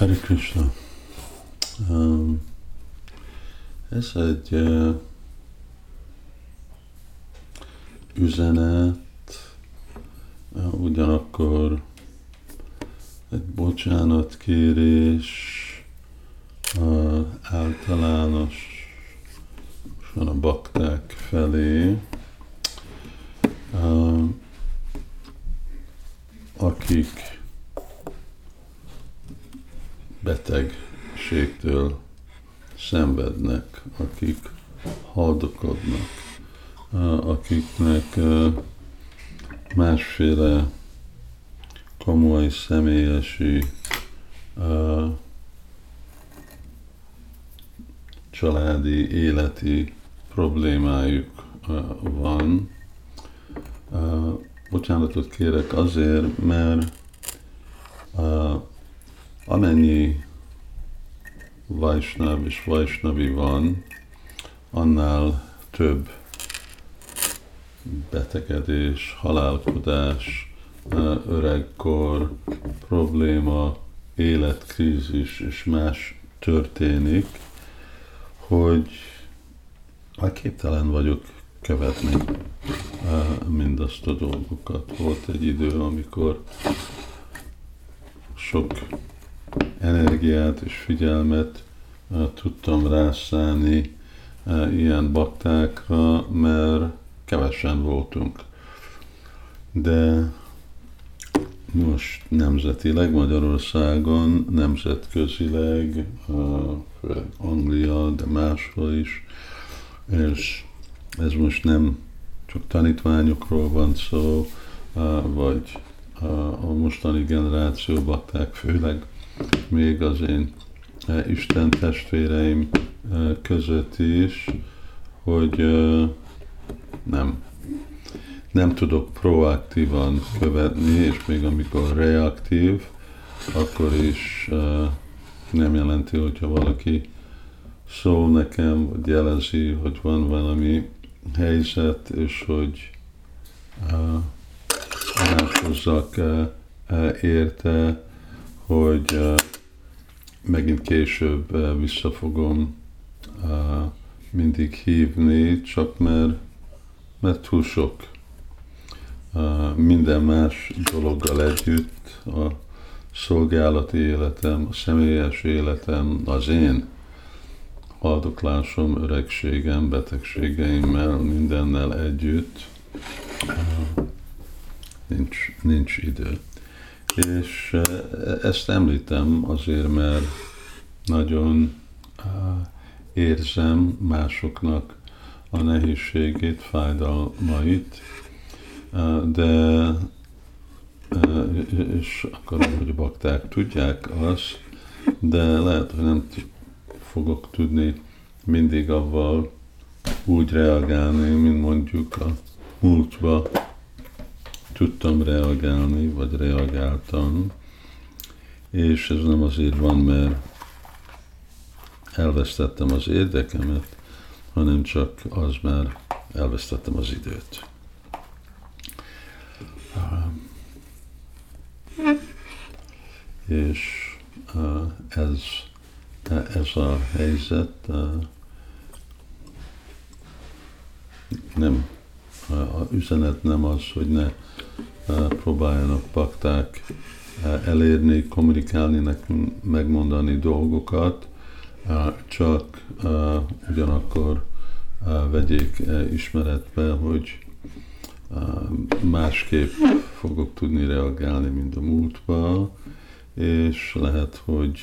Hare Krishna. Um, ez egy uh, üzenet, uh, ugyanakkor egy bocsánatkérés, uh, általános a bakták felé, uh, akik betegségtől szenvednek, akik haldokodnak, akiknek másféle komoly személyesi családi, életi problémájuk van. Bocsánatot kérek azért, mert amennyi Vajsnav és Vajsnavi van, annál több betegedés, halálkodás, öregkor, probléma, életkrízis és más történik, hogy a képtelen vagyok követni mindazt a dolgokat. Volt egy idő, amikor sok energiát és figyelmet tudtam rászállni ilyen baktákra, mert kevesen voltunk. De most nemzetileg Magyarországon, nemzetközileg, Anglia, de máshol is, és ez most nem csak tanítványokról van szó, vagy a mostani generáció bakták főleg még az én e, Isten testvéreim e, között is, hogy e, nem, nem tudok proaktívan követni, és még amikor reaktív, akkor is nem jelenti, hogyha valaki szól nekem, vagy jelezi, hogy van valami helyzet, és hogy tanácsozzak érte, hogy megint később vissza fogom mindig hívni, csak mert, mert túl sok. Minden más dologgal együtt, a szolgálati életem, a személyes életem, az én haldoklásom, öregségem, betegségeimmel, mindennel együtt nincs, nincs idő. És ezt említem azért, mert nagyon érzem másoknak a nehézségét, fájdalmait, de és akarom, hogy a bakták tudják azt, de lehet, hogy nem fogok tudni mindig avval úgy reagálni, mint mondjuk a múltban tudtam reagálni, vagy reagáltam, és ez nem azért van, mert elvesztettem az érdekemet, hanem csak az, mert elvesztettem az időt. És ez, ez a helyzet nem, a üzenet nem az, hogy ne próbáljanak pakták elérni, kommunikálni nekünk, megmondani dolgokat, csak ugyanakkor vegyék ismeretbe, hogy másképp fogok tudni reagálni, mint a múltban, és lehet, hogy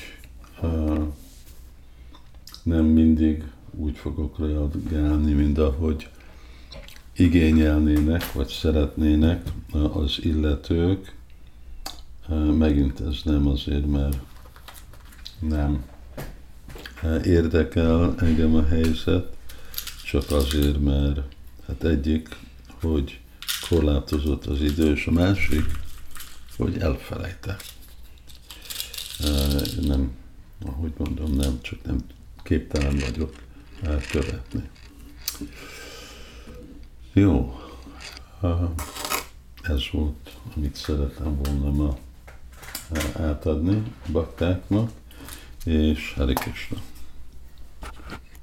nem mindig úgy fogok reagálni, mint ahogy igényelnének, vagy szeretnének az illetők, megint ez nem azért, mert nem érdekel engem a helyzet, csak azért, mert hát egyik, hogy korlátozott az idő, és a másik, hogy elfelejte. Nem, ahogy mondom, nem, csak nem képtelen vagyok követni. Jó, ez volt, amit szeretem volna ma átadni a baktáknak. és Krishna.